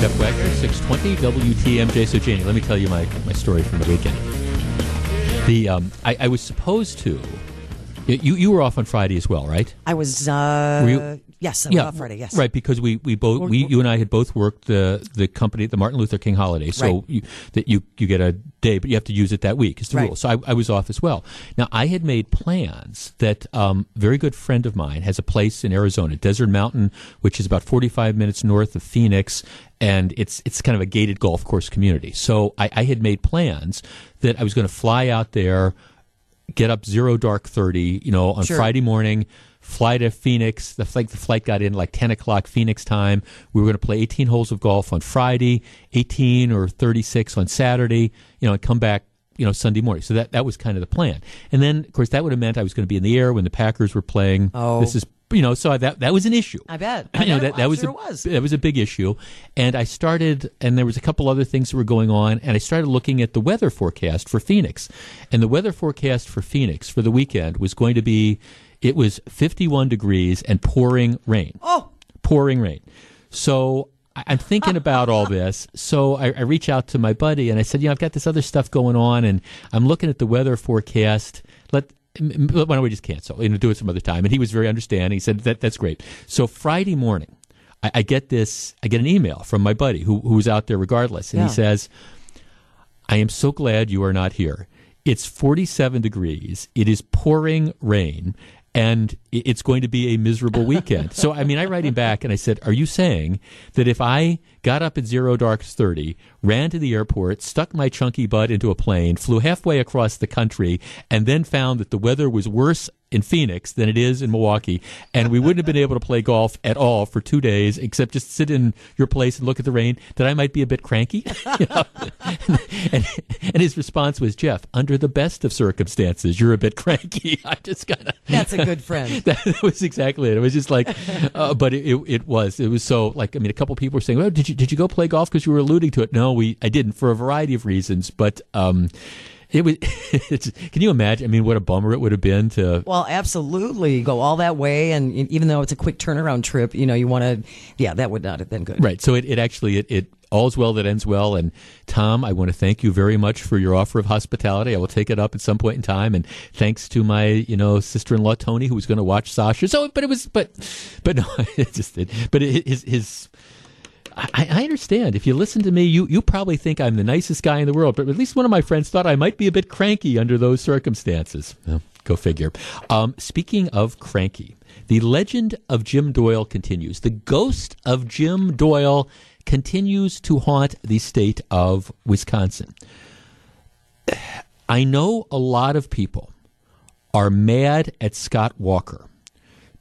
Jeff Wagner, 620 WTMJ. So, Janie, let me tell you my, my story from the weekend. The um, I, I was supposed to. You you were off on Friday as well, right? I was. Uh, Were you- yes, I was off Friday. Yes, Right, because we, we both we you and I had both worked the the company the Martin Luther King holiday, so Right. you, that you you get a day, but you have to use it that week. Is the Right. rule. So I, I was off as well. Now I had made plans that um, a very good friend of mine has a place in Arizona, Desert Mountain, which is about forty five minutes north of Phoenix, and it's it's kind of a gated golf course community. So I, I had made plans that I was going to fly out there get up zero dark 30 you know on Sure. friday morning fly to phoenix the flight, the flight got in like 10 o'clock phoenix time we were going to play 18 holes of golf on friday 18 or 36 on saturday you know and come back you know sunday morning so that, that was kind of the plan and then of course that would have meant i was going to be in the air when the packers were playing Oh. this is you know so that that was an issue I bet. I you know that, that was. Sure a, it was. that was a big issue and i started and there was a couple other things that were going on and i started looking at the weather forecast for phoenix and the weather forecast for phoenix for the weekend was going to be it was 51 degrees and pouring rain Oh, pouring rain. So I'm thinking about all this. So I, I reach out to my buddy and I said, you know, I've got this other stuff going on, and I'm looking at the weather forecast. Let why don't we just cancel? You know, do it some other time. And he was very understanding. He said that that's great. So Friday morning, I, I get this. I get an email from my buddy who who was out there regardless, and Yeah. he says. I am so glad you are not here. It's 47 degrees. It is pouring rain. And it's going to be a miserable weekend. so, I mean, I write him back and I said, Are you saying that if I got up at zero dark 30, ran to the airport, stuck my chunky butt into a plane, flew halfway across the country, and then found that the weather was worse in Phoenix than it is in Milwaukee, and we wouldn't have been able to play golf at all for two days, except just sit in your place and look at the rain, that I might be a bit cranky? You know? and, and his response was, Jeff, under the best of circumstances, you're a bit cranky. I just gotta. that's a good friend. That, that was exactly it. It was just like, uh, but it, it, it was. It was so like. I mean, a couple people were saying, "Well, did you did you go play golf because you were alluding to it?" No, we I didn't for a variety of reasons. But um, it was. It's, can you imagine? I mean, what a bummer it would have been to. Well, absolutely. Go all that way, and even though it's a quick turnaround trip, you know, you want to. Yeah, that would not have been good. Right. So it, it actually it, it all's well that ends well. And Tom, I want to thank you very much for your offer of hospitality. I will take it up at some point in time. And thanks to my you know sister in law Tony, who was going to watch Sasha. So, but it was but but no, it just did. But it, his his. I, I understand. If you listen to me, you, you probably think I'm the nicest guy in the world, but at least one of my friends thought I might be a bit cranky under those circumstances. Well, go figure. Um, speaking of cranky, the legend of Jim Doyle continues. The ghost of Jim Doyle continues to haunt the state of Wisconsin. I know a lot of people are mad at Scott Walker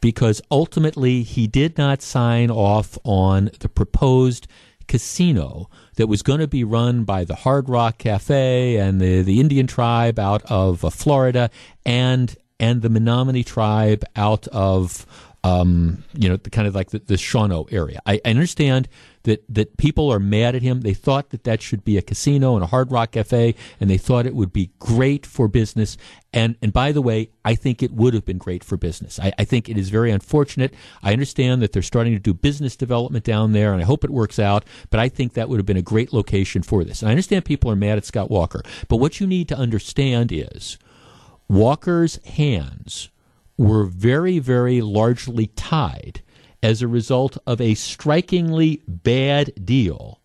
because ultimately he did not sign off on the proposed casino that was going to be run by the Hard Rock Cafe and the, the Indian tribe out of uh, Florida and and the Menominee tribe out of um, you know the kind of like the, the Shawano area. I, I understand that that people are mad at him. They thought that that should be a casino and a Hard Rock Cafe, and they thought it would be great for business. And and by the way, I think it would have been great for business. I, I think it is very unfortunate. I understand that they're starting to do business development down there, and I hope it works out. But I think that would have been a great location for this. And I understand people are mad at Scott Walker, but what you need to understand is Walker's hands were very, very largely tied as a result of a strikingly bad deal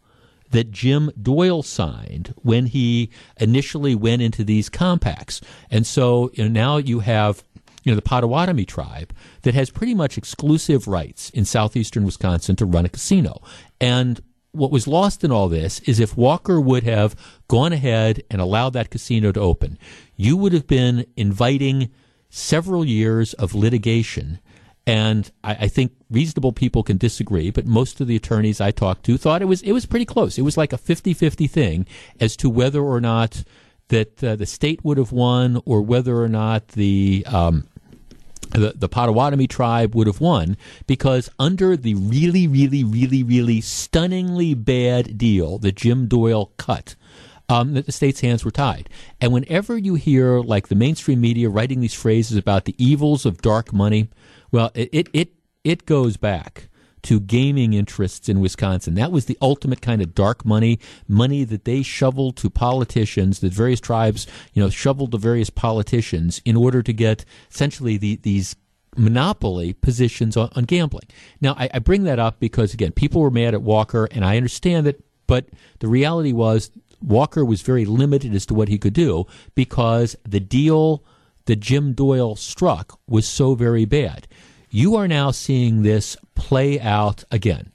that Jim Doyle signed when he initially went into these compacts. And so you know, now you have you know the Potawatomi tribe that has pretty much exclusive rights in southeastern Wisconsin to run a casino. And what was lost in all this is if Walker would have gone ahead and allowed that casino to open, you would have been inviting several years of litigation. And I, I think reasonable people can disagree, but most of the attorneys I talked to thought it was it was pretty close. It was like a 50-50 thing as to whether or not that uh, the state would have won or whether or not the um, the, the Potawatomi tribe would have won because under the really, really, really, really stunningly bad deal that Jim Doyle cut, um, that the state's hands were tied. And whenever you hear like the mainstream media writing these phrases about the evils of dark money, well, it it it, it goes back to gaming interests in Wisconsin. That was the ultimate kind of dark money, money that they shoveled to politicians, that various tribes, you know, shoveled to various politicians in order to get essentially the, these monopoly positions on, on gambling. Now, I, I bring that up because, again, people were mad at Walker, and I understand that, but the reality was Walker was very limited as to what he could do because the deal that Jim Doyle struck was so very bad. You are now seeing this play out again.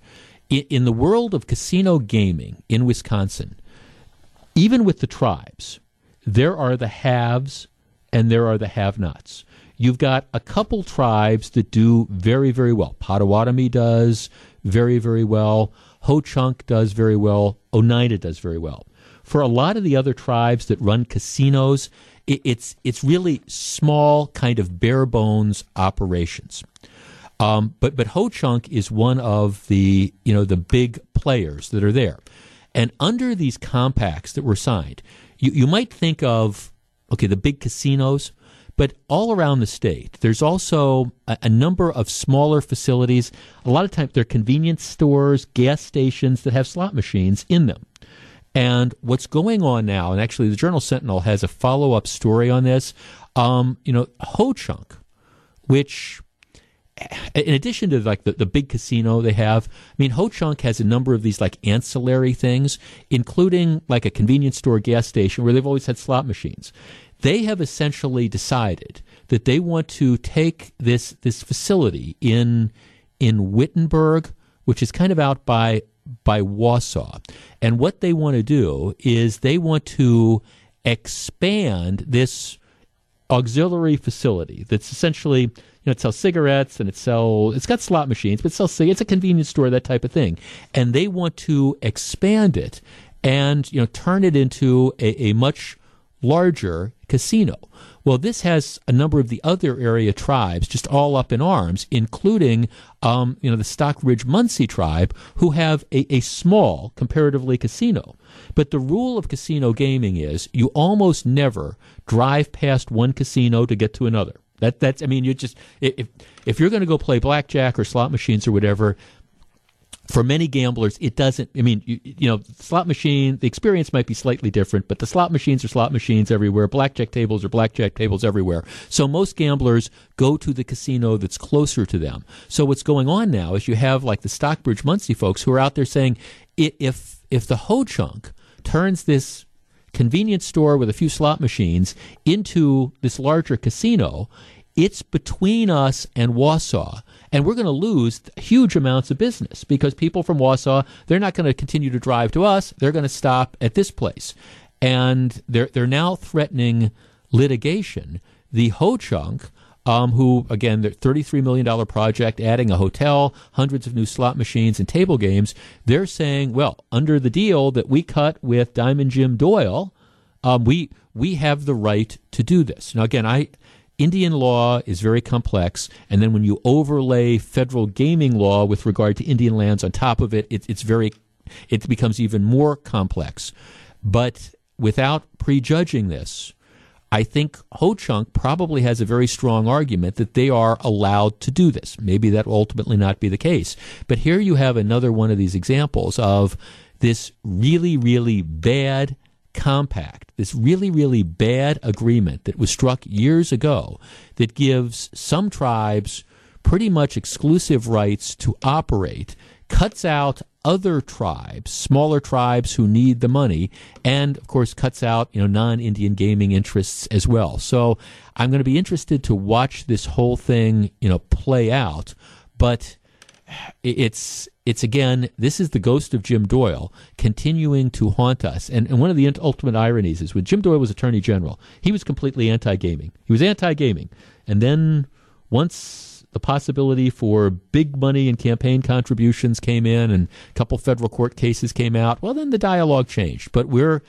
In, the world of casino gaming in Wisconsin, even with the tribes, there are the haves and there are the have nots. You've got a couple tribes that do very, very well. Potawatomi does very, very well. Ho Chunk does very well. Oneida does very well. For a lot of the other tribes that run casinos, it, it's it's really small, kind of bare bones operations. Um, but but Ho Chunk is one of the you know the big players that are there, and under these compacts that were signed, you you might think of okay the big casinos but all around the state, there's also a, a, number of smaller facilities. A lot of times they're convenience stores, gas stations that have slot machines in them. And what's going on now, and actually the Journal Sentinel has a follow up story on this. Um, you know, Ho Chunk, which in addition to like the, the big casino they have, I mean, Ho Chunk has a number of these like ancillary things, including like a convenience store gas station where they've always had slot machines. They have essentially decided that they want to take this this facility in in Wittenberg, which is kind of out by by Wausau. And what they want to do is they want to expand this auxiliary facility that's essentially you know it sells cigarettes and it sells it's got slot machines but it sells it's a convenience store that type of thing and they want to expand it and you know turn it into a, a much larger casino. Well, this has a number of the other area tribes just all up in arms, including um, you know the Stockbridge Munsee tribe, who have a, a small, comparatively, casino. But the rule of casino gaming is you almost never drive past one casino to get to another. That that's I mean you just if if you're going to go play blackjack or slot machines or whatever, for many gamblers, it doesn't. I mean, you, you, know, slot machine, the experience might be slightly different, but the slot machines are slot machines everywhere. Blackjack tables are blackjack tables everywhere. So most gamblers go to the casino that's closer to them. So what's going on now is you have like the Stockbridge Munsee folks who are out there saying, if if the Ho Chunk turns this convenience store with a few slot machines into this larger casino, it's between us and Wausau and we're going to lose huge amounts of business because people from Wausau they're not going to continue to drive to us; they're going to stop at this place, and they're they're now threatening litigation. The Ho Chunk. Um, who again, the $33 million project, adding a hotel, hundreds of new slot machines, and table games. They're saying, well, under the deal that we cut with Diamond Jim Doyle, um, we we have the right to do this. Now, again, I Indian law is very complex, and then when you overlay federal gaming law with regard to Indian lands on top of it, it it's very it becomes even more complex. But without prejudging this, I think Ho Chunk probably has a very strong argument that they are allowed to do this. Maybe that will ultimately not be the case. But here you have another one of these examples of this really, really bad compact, this really, really bad agreement that was struck years ago that gives some tribes pretty much exclusive rights to operate, cuts out other tribes, smaller tribes who need the money, and of course cuts out you know non-Indian gaming interests as well. So I'm going to be interested to watch this whole thing you know play out, but it's it's again this is the ghost of Jim Doyle continuing to haunt us. And, and one of the ultimate ironies is when Jim Doyle was Attorney General, he was completely anti-gaming. He was anti-gaming, and then once the possibility for big money and campaign contributions came in, and a couple federal court cases came out, well, then the dialogue changed. But we're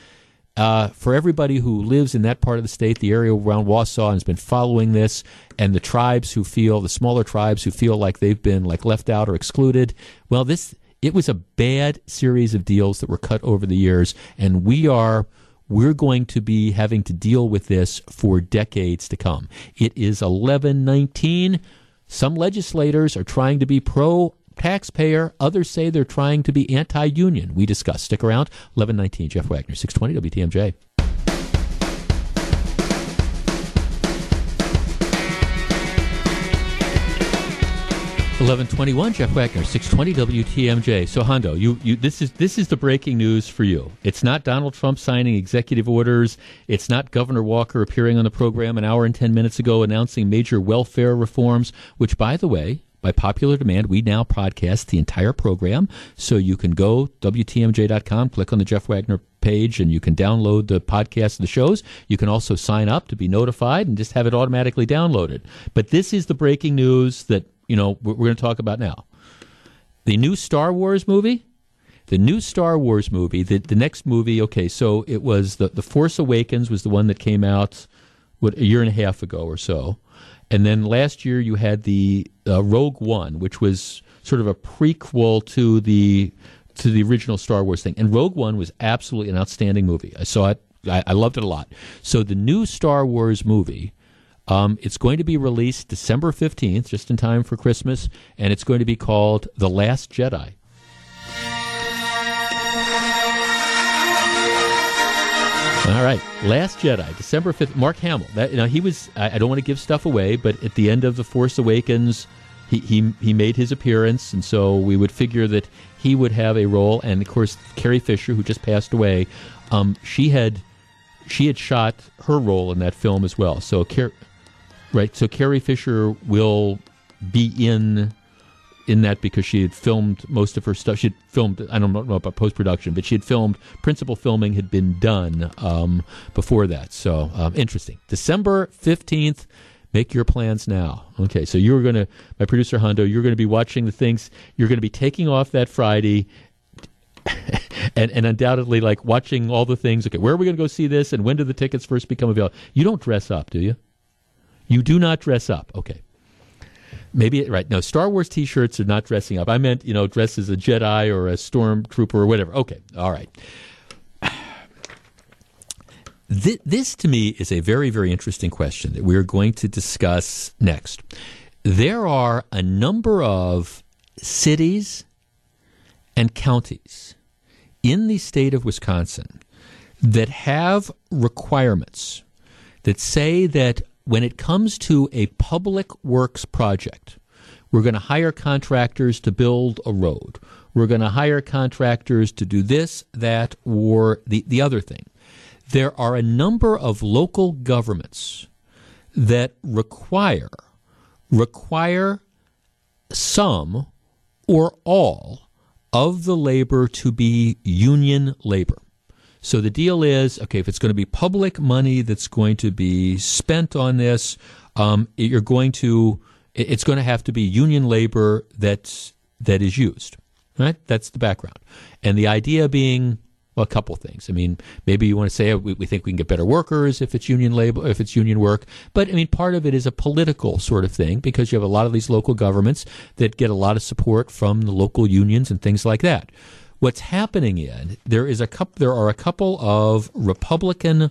uh, for everybody who lives in that part of the state, the area around Wausau, and has been following this, and the tribes who feel, the smaller tribes who feel like they've been like left out or excluded, well, this it was a bad series of deals that were cut over the years, and we are we're going to be having to deal with this for decades to come. It is 1119. Some legislators are trying to be pro taxpayer. Others say they're trying to be anti union. We discuss. Stick around. 1119, Jeff Wagner, 620 WTMJ. 1121 Jeff Wagner 620 WTMJ. So Hondo, you, you this is this is the breaking news for you. It's not Donald Trump signing executive orders. It's not Governor Walker appearing on the program an hour and 10 minutes ago announcing major welfare reforms, which by the way, by popular demand, we now podcast the entire program. So you can go WTMJ.com, click on the Jeff Wagner page, and you can download the podcast of the shows. You can also sign up to be notified and just have it automatically downloaded. But this is the breaking news that you know we're, going to talk about now. The new Star Wars movie, the new Star Wars movie, the the next movie. Okay, so it was the the Force Awakens was the one that came out what a year and a half ago or so, and then last year you had the uh, Rogue One, which was sort of a prequel to the to the original Star Wars thing. And Rogue One was absolutely an outstanding movie. I saw it. I, I loved it a lot. So the new Star Wars movie um, it's going to be released December 15th, just in time for Christmas, and it's going to be called The Last Jedi. All right, Last Jedi, December fifth. Mark Hamill. That, he was. I, I don't want to give stuff away, but at the end of the Force Awakens, he, he he made his appearance, and so we would figure that he would have a role. And of course, Carrie Fisher, who just passed away, um, she had she had shot her role in that film as well. So Car- Right. So Carrie Fisher will be in in that because she had filmed most of her stuff. She had filmed. I don't know about post production, but she had filmed. Principal filming had been done um, before that. So um, interesting. December fifteenth. Make your plans now. Okay, so you're going to, my producer Hondo, you're going to be watching the things. You're going to be taking off that Friday, and, and undoubtedly like watching all the things. Okay, where are we going to go see this, and when do the tickets first become available? You don't dress up, do you? You do not dress up. Okay. Maybe right. No, Star Wars T-shirts are not dressing up. I meant you know dress as a Jedi or a stormtrooper or whatever. Okay, all right. This, this to me is a very very interesting question that we're going to discuss next. There are a number of cities and counties in the state of Wisconsin that have requirements that say that when it comes to a public works project, we're going to hire contractors to build a road. We're going to hire contractors to do this, that, or the, the other thing. There are a number of local governments that require require some or all of the labor to be union labor. So the deal is okay, if it's going to be public money that's going to be spent on this, um, you're going to, it's going to have to be union labor that's, that is used. Right? That's the background. And the idea being, well, a couple things. I mean, maybe you want to say oh, we, we, think we can get better workers if it's union labor, if it's union work. But I mean, part of it is a political sort of thing because you have a lot of these local governments that get a lot of support from the local unions and things like that. What's happening in there is a couple. There are a couple of Republican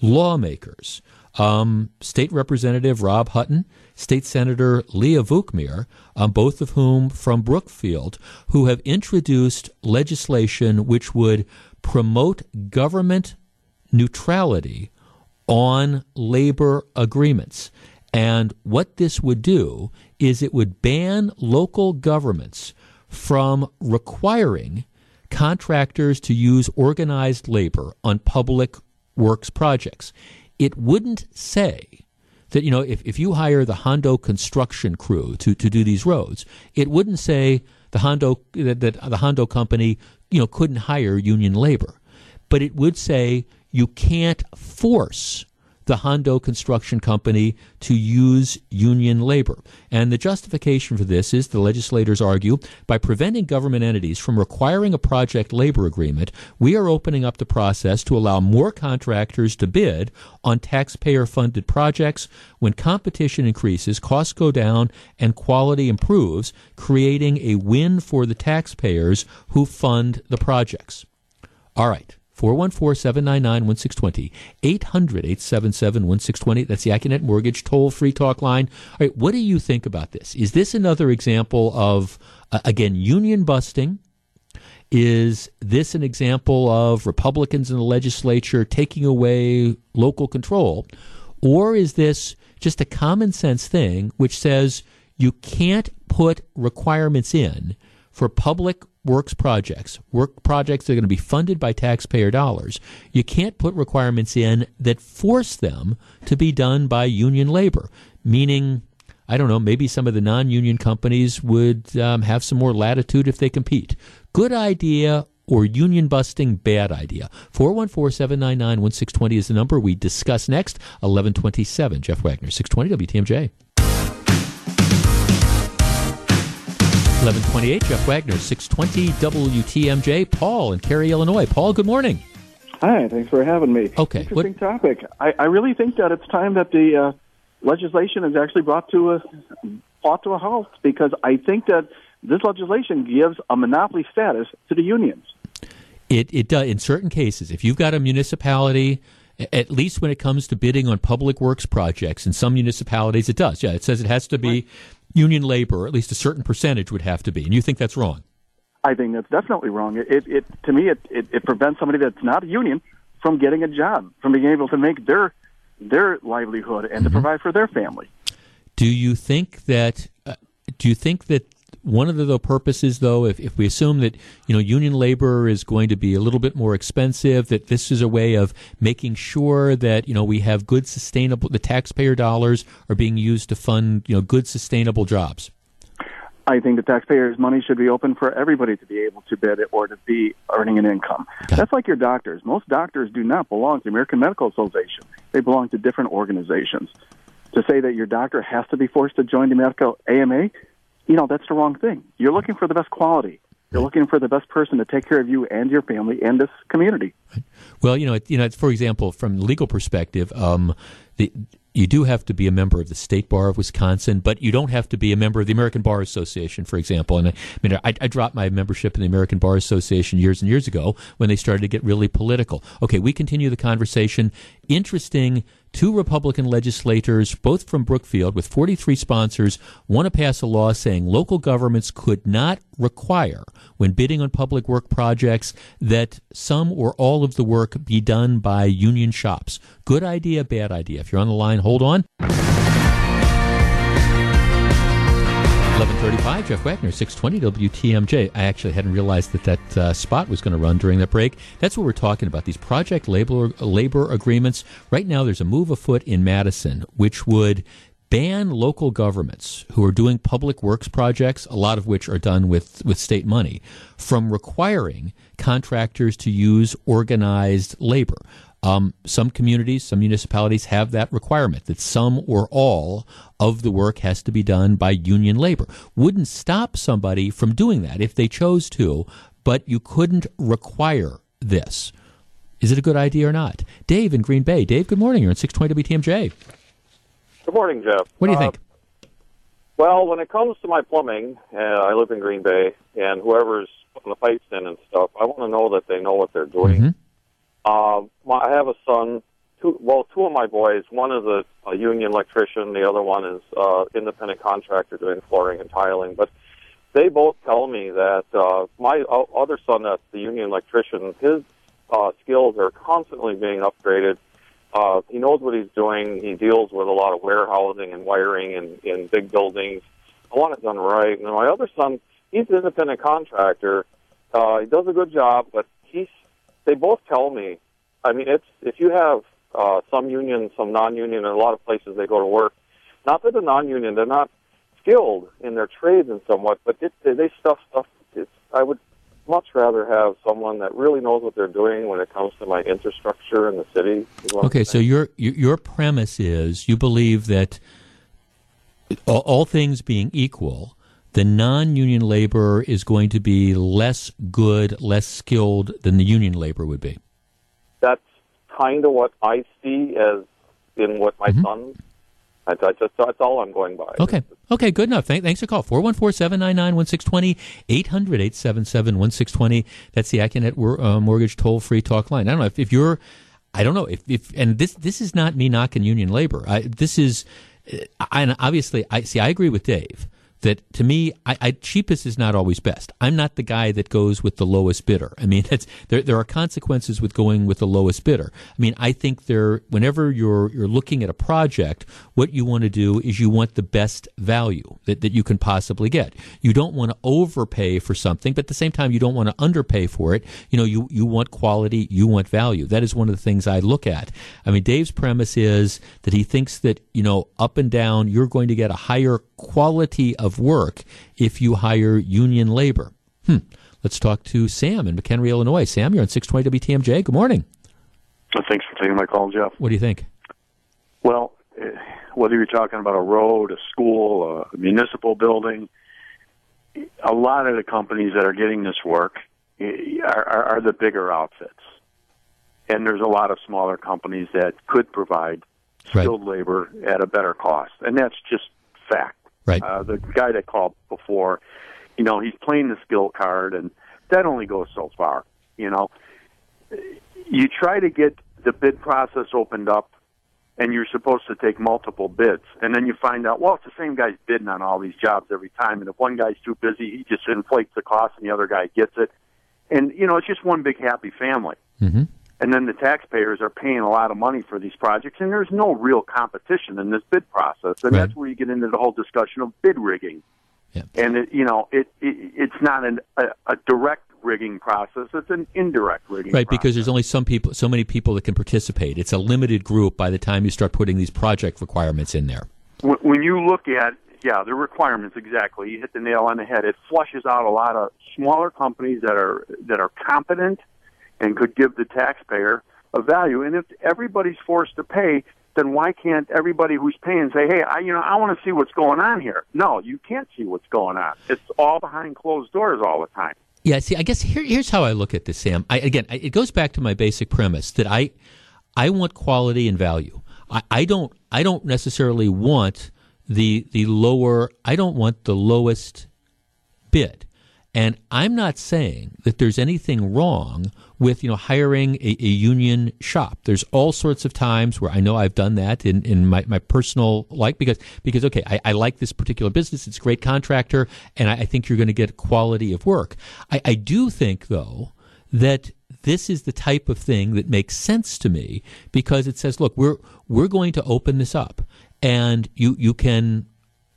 lawmakers. Um, State Representative Rob Hutton, State Senator Leah Vukmir, um, both of whom from Brookfield, who have introduced legislation which would promote government neutrality on labor agreements. And what this would do is it would ban local governments from requiring contractors to use organized labor on public works projects. It wouldn't say that, you know, if, if you hire the Hondo construction crew to, to do these roads, it wouldn't say the Hondo that, that the Hondo company, you know, couldn't hire union labor. But it would say you can't force the Hondo Construction Company to use union labor. And the justification for this is, the legislators argue, by preventing government entities from requiring a project labor agreement, we are opening up the process to allow more contractors to bid on taxpayer funded projects. When competition increases, costs go down, and quality improves, creating a win for the taxpayers who fund the projects. All right 414 799 1620. 800 877 1620. That's the Accunet Mortgage toll free talk line. All right, what do you think about this? Is this another example of, uh, again, union busting? Is this an example of Republicans in the legislature taking away local control? Or is this just a common sense thing which says you can't put requirements in for public works projects, work projects that are going to be funded by taxpayer dollars. You can't put requirements in that force them to be done by union labor, meaning I don't know, maybe some of the non union companies would um, have some more latitude if they compete. Good idea or union busting bad idea? 414 799 1620 is the number we discuss next. 1127. Jeff Wagner, 620 WTMJ. 1128. Jeff Wagner, 620 WTMJ. Paul in Cary, Illinois. Paul, good morning. Hi, thanks for having me. Okay. Interesting what? topic. I, I really think that it's time that the. Uh, legislation is actually brought to a brought to a halt because I think that this legislation gives a monopoly status to the unions. It it does in certain cases. If you've got a municipality, at least when it comes to bidding on public works projects, in some municipalities it does. Yeah, it says it has to be. Union labor, or at least a certain percentage would have to be, and you think that's wrong. I think that's definitely wrong. It, it, it to me, it, it, it prevents somebody that's not a union from getting a job, from being able to make their their livelihood and mm-hmm. to provide for their family. Do you think that? Uh, do you think that one of the, the, purposes, though, if, if we assume that you know union labor is going to be a little bit more expensive, that this is a way of making sure that you know we have good, sustainable, the taxpayer dollars are being used to fund you know good, sustainable jobs. I think the taxpayers' money should be open for everybody to be able to bid it or to be earning an income. Okay. That's like your doctors. Most doctors do not belong to the American Medical Association. They belong to different organizations. To say that your doctor has to be forced to join the medical AMA, you know, that's the wrong thing. You're looking for the best quality. You're looking for the best person to take care of you and your family and this community. Well, you know, you know, for example, from legal perspective, um, the you do have to be a member of the State Bar of Wisconsin, but you don't have to be a member of the American Bar Association, for example. And I, I mean, I, I, dropped my membership in the American Bar Association years and years ago when they started to get really political. Okay, we continue the conversation. Interesting. Two Republican legislators, both from Brookfield, with 43 sponsors, want to pass a law saying local governments could not require, when bidding on public work projects, that some or all of the work be done by union shops. Good idea, bad idea. If you're on the line, hold on. 1135, Jeff Wagner, 620 WTMJ. I actually hadn't realized that that uh, spot was going to run during that break. That's what we're talking about, these project labor, labor agreements. Right now, there's a move afoot in Madison which would ban local governments who are doing public works projects, a lot of which are done with, with state money, from requiring contractors to use organized labor. Um, some communities, some municipalities have that requirement that some or all of the work has to be done by union labor. Wouldn't stop somebody from doing that if they chose to, but you couldn't require this. Is it a good idea or not? Dave in Green Bay. Dave, good morning. You're on 620 WTMJ. Good morning, Jeff. What do you uh, think? Well, when it comes to my plumbing, uh, I live in Green Bay, and whoever's putting the pipes in and stuff, I want to know that they know what they're doing. Mm-hmm. Uh, my, I have a son. Two, well, two of my boys. One is a, a union electrician. The other one is uh, independent contractor doing flooring and tiling. But they both tell me that uh, my other son, that's the union electrician, his uh, skills are constantly being upgraded. Uh, he knows what he's doing. He deals with a lot of warehousing and wiring in, in big buildings. I want it done right. And my other son, he's an independent contractor. Uh, he does a good job, but he's they both tell me. I mean, it's if you have uh, some union, some non-union, and a lot of places they go to work. Not that the non-union, they're not skilled in their trades and somewhat, but it, they stuff stuff. It's, I would much rather have someone that really knows what they're doing when it comes to my infrastructure in the city. Okay, so your your premise is you believe that all, all things being equal, the non-union labor is going to be less good, less skilled than the union labor would be. That's kind of what I see as in what my mm-hmm. son. That's, that's, that's all I'm going by. Okay. Okay, good enough. Thank, thanks for call. 414-799-1620, 800-877-1620. That's the Accunet uh, Mortgage toll-free talk line. I don't know if, if you're, I don't know if, if, and this, this is not me knocking union labor. I, this is, and obviously, I see, I agree with Dave that to me, I, I, cheapest is not always best. I'm not the guy that goes with the lowest bidder. I mean, there there are consequences with going with the lowest bidder. I mean, I think there whenever you're you're looking at a project, what you want to do is you want the best value that, that you can possibly get. You don't want to overpay for something, but at the same time, you don't want to underpay for it. You know, you you want quality, you want value. That is one of the things I look at. I mean, Dave's premise is that he thinks that you know up and down, you're going to get a higher quality of work if you hire union labor. Hmm. Let's talk to Sam in McHenry, Illinois. Sam, you're on 620 WTMJ. Good morning. Thanks for taking my call, Jeff. What do you think? Well, eh, whether you're talking about a road, a school, a municipal building, a lot of the companies that are getting this work eh, are, are, are the bigger outfits. And there's a lot of smaller companies that could provide skilled right. labor at a better cost. And that's just fact. Right. Uh, the guy that called before, you know, he's playing the skill card, and that only goes so far. You know, you try to get the bid process opened up, and you're supposed to take multiple bids, and then you find out, well, it's the same guy's bidding on all these jobs every time, and if one guy's too busy, he just inflates the cost, and the other guy gets it, and you know, it's just one big happy family. Mm-hmm and then the taxpayers are paying a lot of money for these projects, and there's no real competition in this bid process, and right. that's where you get into the whole discussion of bid rigging. Yeah. And it, you know, it, it it's not an, a, a direct rigging process; it's an indirect rigging. Right, process. because there's only some people, so many people that can participate. It's a limited group by the time you start putting these project requirements in there. When you look at yeah, the requirements exactly. You hit the nail on the head. It flushes out a lot of smaller companies that are that are competent and could give the taxpayer a value. And if everybody's forced to pay, then why can't everybody who's paying say, "Hey, I, you know, I want to see what's going on here"? No, you can't see what's going on. It's all behind closed doors all the time. Yeah, see, I guess here, here's how I look at this, Sam. I, again, I, it goes back to my basic premise that I, I want quality and value. I, I don't, I don't necessarily want the the lower. I don't want the lowest bid. And I'm not saying that there's anything wrong with you know hiring a, a, union shop. There's all sorts of times where I know I've done that in, in my, my personal like because because okay I, I like this particular business. It's a great contractor, and I, I think you're going to get quality of work. I, I do think though that this is the type of thing that makes sense to me because it says, look, we're we're going to open this up, and you you can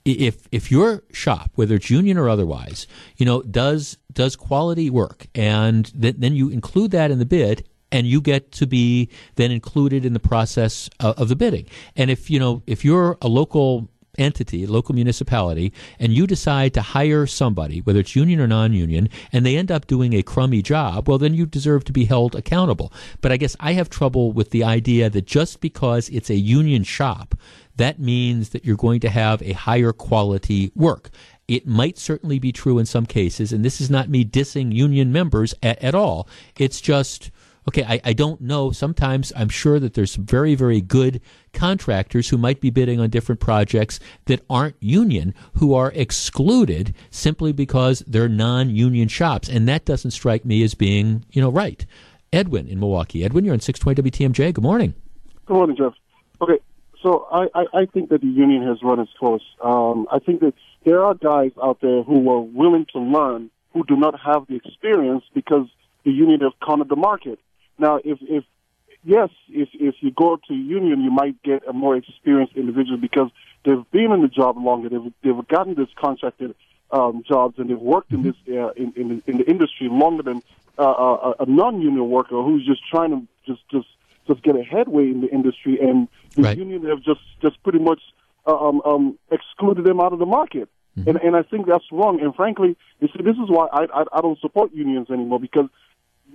if if your shop, whether it's union or otherwise, you know, does does quality work, and th- then you include that in the bid, and you get to be then included in the process of, of the bidding. And if you know if you're a local entity, local municipality, and you decide to hire somebody, whether it's union or non union, and they end up doing a crummy job, well, then you deserve to be held accountable. But I guess I have trouble with the idea that just because it's a union shop, that means that you're going to have a higher quality work. It might certainly be true in some cases, and this is not me dissing union members at, at all. It's just, okay, I, I don't know. Sometimes I'm sure that there's very, very good contractors who might be bidding on different projects that aren't union who are excluded simply because they're non-union shops, and that doesn't strike me as being, you know, right. Edwin in Milwaukee. Edwin, you're on 620 WTMJ. Good morning. Good morning, Jeff. Okay, so I, I, I think that the union has run its course. Um, I think that there are guys out there who are willing to learn who do not have the experience because the union has cornered the market. Now, if, if yes, if, if you go to union, you might get a more experienced individual because they've been in the job longer. They've, they've gotten this contracted um, jobs and they've worked in this uh, in, in, the, in the industry longer than uh, a, a non-union worker who's just trying to just just just get a headway in the industry, and the right. union have just just pretty much uh, um, um, excluded them out of the market. Mm-hmm. And, and I think that's wrong. And frankly, you see, this is why I, I, I don't support unions anymore because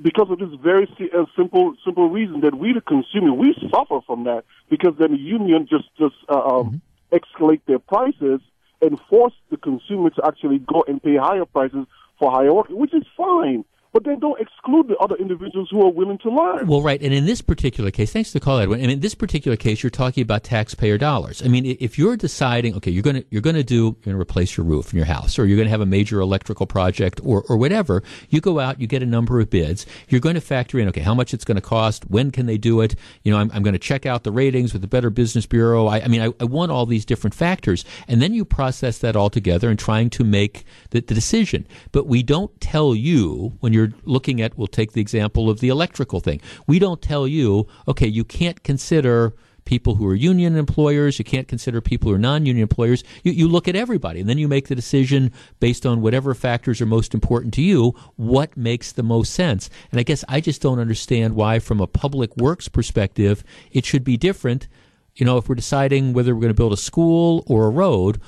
because of this very uh, simple simple reason that we the consumer we suffer from that because then the union just just uh, um, mm-hmm. escalate their prices and force the consumer to actually go and pay higher prices for higher work, which is fine. But then don't exclude the other individuals who are willing to learn. Well, right. And in this particular case, thanks for the call, Edwin. And in this particular case, you're talking about taxpayer dollars. I mean, if you're deciding, okay, you're going to you're going to do you're going to replace your roof in your house, or you're going to have a major electrical project, or or whatever, you go out, you get a number of bids. You're going to factor in, okay, how much it's going to cost, when can they do it? You know, I'm, I'm going to check out the ratings with the Better Business Bureau. I, I mean, I, I want all these different factors, and then you process that all together and trying to make the, the decision. But we don't tell you when you're looking at, we'll take the example of the electrical thing. We don't tell you, okay, you can't consider people who are union employers. You can't consider people who are non-union employers. You, you look at everybody, and then you make the decision based on whatever factors are most important to you. What makes the most sense? And I guess I just don't understand why, from a public works perspective, it should be different you know, if we're deciding whether we're going to build a school or a road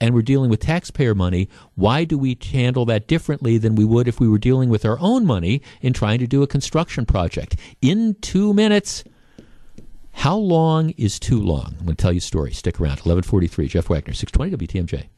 and we're dealing with taxpayer money, why do we handle that differently than we would if we were dealing with our own money in trying to do a construction project? In two minutes, how long is too long? I'm going to tell you a story. Stick around. 1143, Jeff Wagner, 620 WTMJ.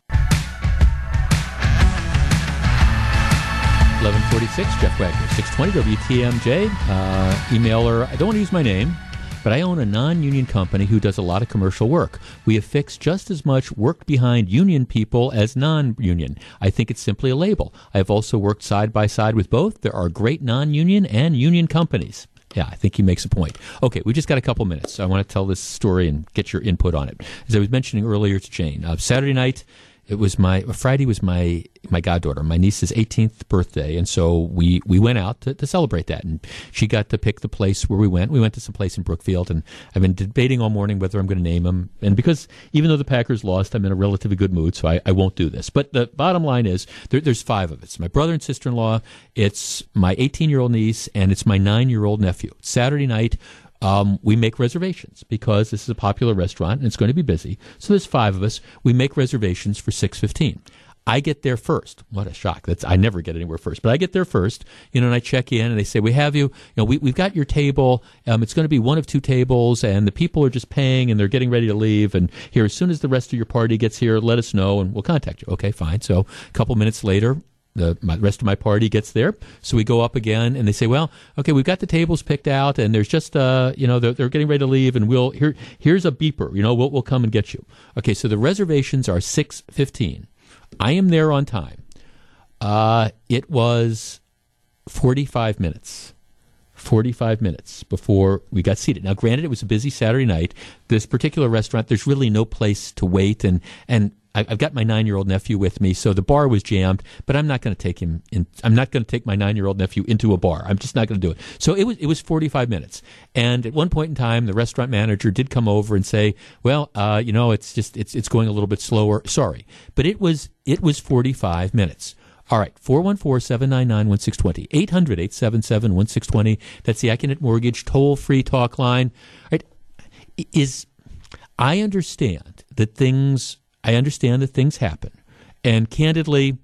1146, Jeff Wagner, 620 WTMJ. Uh, emailer, I don't want to use my name but I own a non union company who does a lot of commercial work. We have fixed just as much work behind union people as non union. I think it's simply a label. I have also worked side by side with both. There are great non union and union companies. Yeah, I think he makes a point. Okay, we just got a couple minutes. So I want to tell this story and get your input on it. As I was mentioning earlier to Jane, uh, Saturday night, it was my Friday was my my goddaughter, my niece's 18th birthday, and so we we went out to, to, celebrate that, and she got to pick the place where we went. We went to some place in Brookfield, and I've been debating all morning whether I'm going to name them. And because even though the Packers lost, I'm in a relatively good mood, so I, I won't do this. But the bottom line is there, there's five of us: my brother and sister-in-law, it's my 18 year old niece, and it's my nine year old nephew. Saturday night um, we make reservations because this is a popular restaurant and it's going to be busy. So there's five of us. We make reservations for six fifteen. I get there first. What a shock! That's I never get anywhere first, but I get there first. You know, and I check in, and they say we have you. You know, we we've got your table. Um, it's going to be one of two tables, and the people are just paying, and they're getting ready to leave. And here, as soon as the rest of your party gets here, let us know, and we'll contact you. Okay, fine. So a couple minutes later, the my, rest of my party gets there. So we go up again, and they say, "Well, okay, we've got the tables picked out, and there's just uh, you know, they're, they're getting ready to leave, and we'll here here's a beeper. You know, we'll we'll come and get you." Okay, so the reservations are six fifteen. I am there on time. Uh, it was forty five minutes. 45 minutes before we got seated. Now, granted, it was a busy Saturday night. This particular restaurant, there's really no place to wait, and and I've got my nine year old nephew with me, so the bar was jammed. But I'm not going to take him in. I'm not going to take my nine year old nephew into a bar. I'm just not going to do it. So it was it was 45 minutes. And at one point in time, the restaurant manager did come over and say, "Well, uh, you know, it's just it's it's going a little bit slower. Sorry." But it was it was 45 minutes. All right, 414-799-1620, 800-877-1620. That's the Accunet Mortgage toll-free talk line. All right, is I understand that things I understand that things happen. And candidly,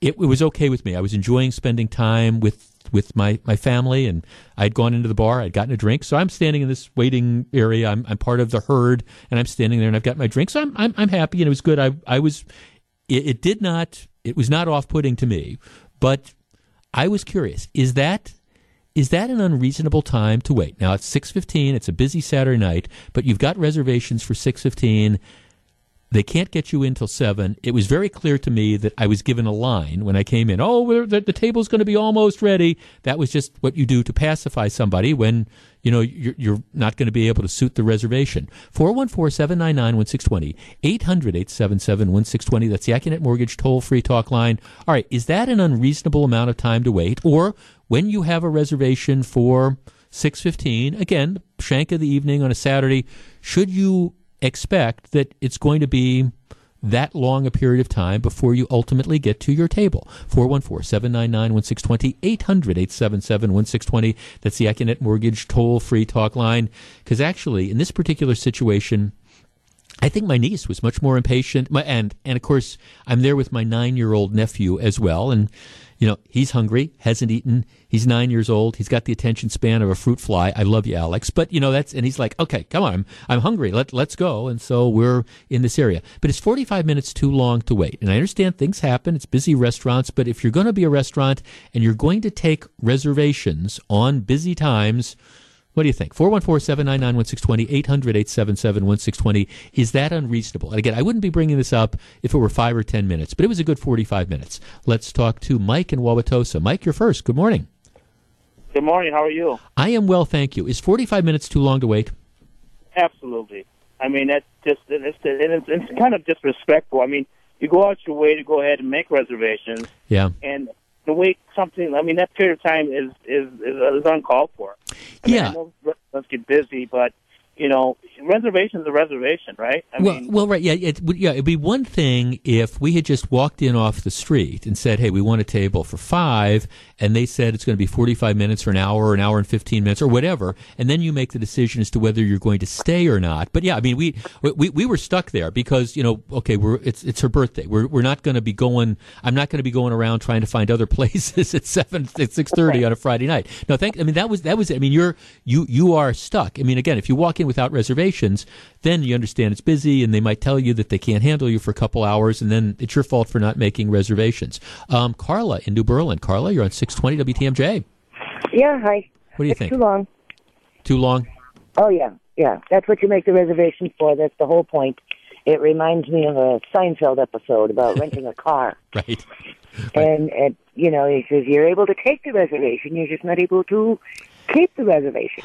it, it, was okay with me. I was enjoying spending time with with my, my family, and I'd gone into the bar. I'd gotten a drink, so I'm standing in this waiting area. I'm I'm part of the herd, and I'm standing there, and I've got my drink. So I'm I'm, I'm happy, and it was good. I I was. It, it did not. It was not off putting to me, but I was curious. Is that is that an unreasonable time to wait? Now it's six fifteen. It's a busy Saturday night, but you've got reservations for six fifteen they can't get you in till seven. It was very clear to me that I was given a line when I came in. Oh, the, the table's going to be almost ready. That was just what you do to pacify somebody when you know you're, you're not going to be able to suit the reservation. 414-799-1620, 800-877-1620. That's the Accunet Mortgage toll-free talk line. All right, is that an unreasonable amount of time to wait, or when you have a reservation for 6:15, again, shank of the evening on a Saturday, should you expect that it's going to be that long a period of time before you ultimately get to your table. 414-799-1620, 800-877-1620. That's the Accunet Mortgage toll-free talk line. Because actually, in this particular situation, I think my niece was much more impatient. My, and, and of course, I'm there with my nine-year-old nephew as well. And, You know, he's hungry, hasn't eaten. He's nine years old. He's got the attention span of a fruit fly. I love you, Alex. But you know, that's and he's like, okay, come on, I'm, I'm hungry. Let let's go. And so we're in this area. But it's 45 minutes too long to wait. And I understand things happen. It's busy restaurants. But if you're going to be a restaurant and you're going to take reservations on busy times what do you think? 414 799 1620, 800 877 1620. Is that unreasonable? And again, I wouldn't be bringing this up if it were five or 10 minutes, but it was a good 45 minutes. Let's talk to Mike in Wauwatosa. Mike, you're first. Good morning. Good morning. How are you? I am well, thank you. Is 45 minutes too long to wait? Absolutely. I mean, that's just, it's, it's, it's kind of disrespectful. I mean, you go out your way to go ahead and make reservations. Yeah. And to wait something. I mean, that period of time is is is, is uncalled for. I yeah. Mean, I know restaurants get busy, but you know, reservation's a reservation, right? I well, mean, well, right, yeah, it would, yeah. It'd be one thing if we had just walked in off the street and said, "Hey, we want a table for five, and they said it's going to be forty-five minutes or an hour, or an hour and fifteen minutes, or whatever, and then you make the decision as to whether you're going to stay or not. But yeah, I mean, we we, we were stuck there because you know, okay, we're it's it's her birthday. We're we're not going to be going. I'm not going to be going around trying to find other places at seven at six thirty on a Friday night. No, thank. I mean, that was that was. I mean, you're you you are stuck. I mean, again, if you walk in without then you understand it's busy, and they might tell you that they can't handle you for a couple hours, and then it's your fault for not making reservations. Um, Carla in New Berlin. Carla, you're on six twenty WTMJ. Yeah, hi. What do you it's think? Too long. Too long. Oh yeah, yeah. That's what you make the reservation for. That's the whole point. It reminds me of a Seinfeld episode about renting a car. Right. And, and you know, he says you're able to take the reservation, you're just not able to keep the reservation.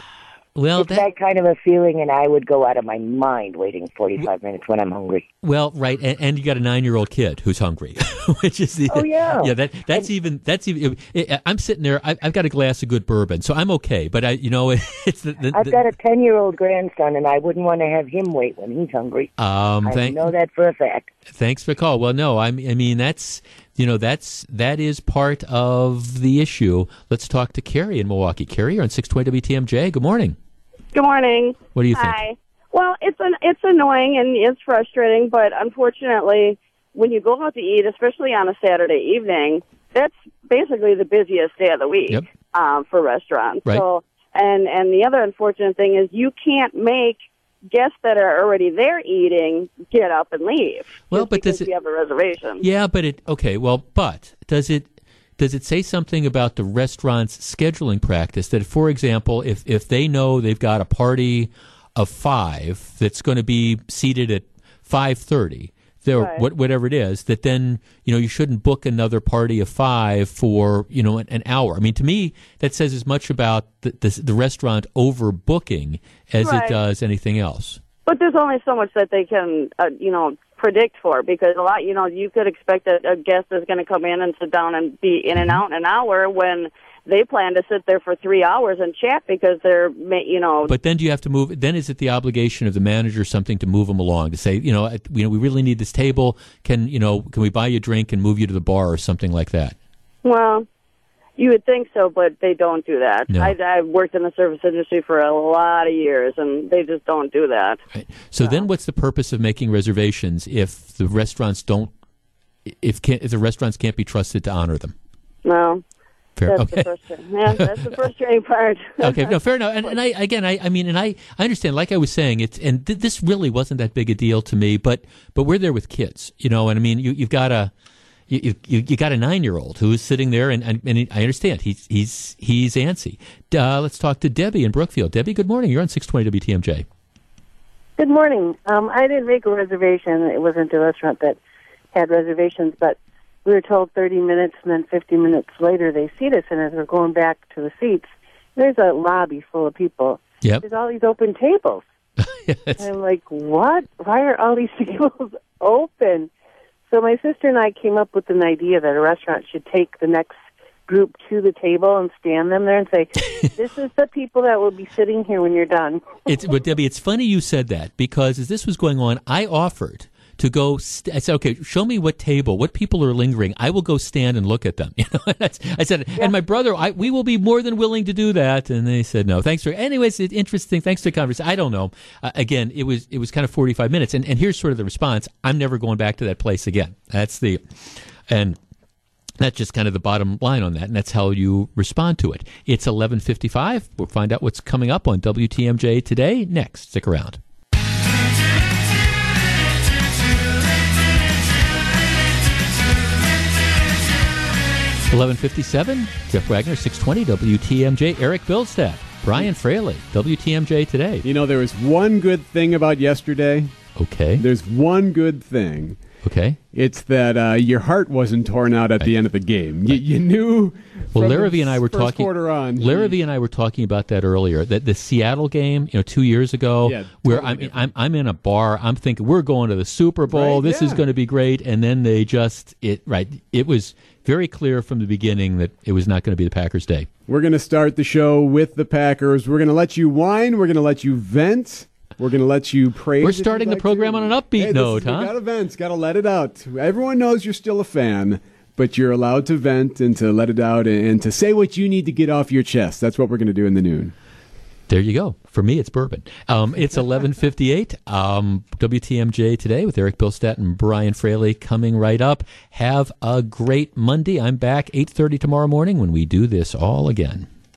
Well, it's that, kind of a feeling, and I would go out of my mind waiting 45 minutes when I'm hungry. Well, right, and, and you got a nine-year-old kid who's hungry, which is the oh yeah, yeah. That that's and, even that's even. I'm sitting there. I, have got a glass of good bourbon, so I'm okay. But I, you know, it's the. the I've got a ten-year-old grandson, and I wouldn't want to have him wait when he's hungry. Um, I thank, know that for a fact. Thanks for the call. Well, no, I, I mean that's you know that's that is part of the issue. Let's talk to Carrie in Milwaukee. Carrie, you're on 620 WTMJ. Good morning. Good morning. What do you think? Hi. Well, it's an it's annoying and it's frustrating, but unfortunately, when you go out to eat, especially on a Saturday evening, that's basically the busiest day of the week Yep. um, for restaurants. Right. So, and and the other unfortunate thing is you can't make guests that are already there eating get up and leave. Well, but does it- you have a reservation? Yeah, but it okay. Well, but does it does it say something about the restaurant's scheduling practice that, for example, if if they know they've got a party of five that's going to be seated at five thirty, there Right. what whatever it is, that then you know you shouldn't book another party of five for you know an, an hour. I mean, to me, that says as much about the the, the restaurant overbooking as Right. it does anything else. But there's only so much that they can, uh, you know, predict for because a lot, you know, you could expect that a guest is going to come in and sit down and be in and out in an hour when they plan to sit there for three hours and chat because they're, you know, But then do you have to move? Then is it the obligation of the manager or something to move them along to say, you know, you know, we really need this table. Can you know, can we buy you a drink and move you to the bar or something like that? well, you would think so, but they don't do that. No. I, I've worked in the service industry for a lot of years, and they just don't do that. Right. So then, what's the purpose of making reservations if the restaurants don't? If can't, if the restaurants can't be trusted to honor them? No, Fair. that's okay. the frustrating. Yeah, that's the frustrating part. okay, no, fair enough. And, and I again, I, I mean, and I, I understand. Like I was saying, it's and th- this really wasn't that big a deal to me, but but we're there with kids, you know. And I mean, you you've got a you you, you got a nine year old who is sitting there, and, and and I understand he's he's he's antsy. Uh, let's talk to Debbie in Brookfield. Debbie, good morning. You're on six twenty WTMJ. Good morning. Um, I didn't make a reservation. It wasn't a restaurant that had reservations, but we were told 30 minutes, and then 50 minutes later they seat us. And as we're going back to the seats, there's a lobby full of people. Yep. There's all these open tables. Yes. And I'm like, what? Why are all these tables open? So my sister and I came up with an idea that a restaurant should take the next group to the table and stand them there and say, "This is the people that will be sitting here when you're done." It's but Debbie, it's funny you said that because as this was going on, I offered to go. St- I said, "Okay, show me what table, what people are lingering. I will go stand and look at them." You know, that's, I said, and my brother, I, we will be more than willing to do that. And they said, "No, thanks for." Anyways, it's interesting. Thanks to the conversation. I don't know. Uh, again, it was it was kind of forty five minutes, and and here's sort of the response. I'm never going back to that place again. That's the, and That's just kind of the bottom line on that, and that's how you respond to it. It's 11:55. We'll find out what's coming up on WTMJ today next. Stick around. 1157, Jeff Wagner, 620 WTMJ, Eric Bilstead, Brian Fraley, WTMJ today. You know, there was one good thing about yesterday. Okay. There's one good thing. Okay. It's that uh, your heart wasn't torn out at the end of the game. You, you knew. Well, from Larrabee and I were talking. Quarter on. Larrabee and I were talking about that earlier. That the Seattle game, you know, two years ago, Yeah, where totally I'm, different. I'm I'm in a bar. I'm thinking we're going to the Super Bowl. Right, this is going to be great. And then they just it right. It was very clear from the beginning that it was not going to be the Packers' day. We're going to start the show with the Packers. We're going to let you whine. We're going to let you vent. We're going to let you praise. We're starting the like program to. on an upbeat Hey, note, is- huh? Got to vent. Got to let it out. Everyone knows you're still a fan, but you're allowed to vent and to let it out and, and to say what you need to get off your chest. That's what we're going to do in the noon. There you go. For me, it's bourbon. Um, it's 11:58. Um, WTMJ today with Eric Bilstat and Brian Fraley coming right up. Have a great Monday. I'm back 8:30 tomorrow morning when we do this all again.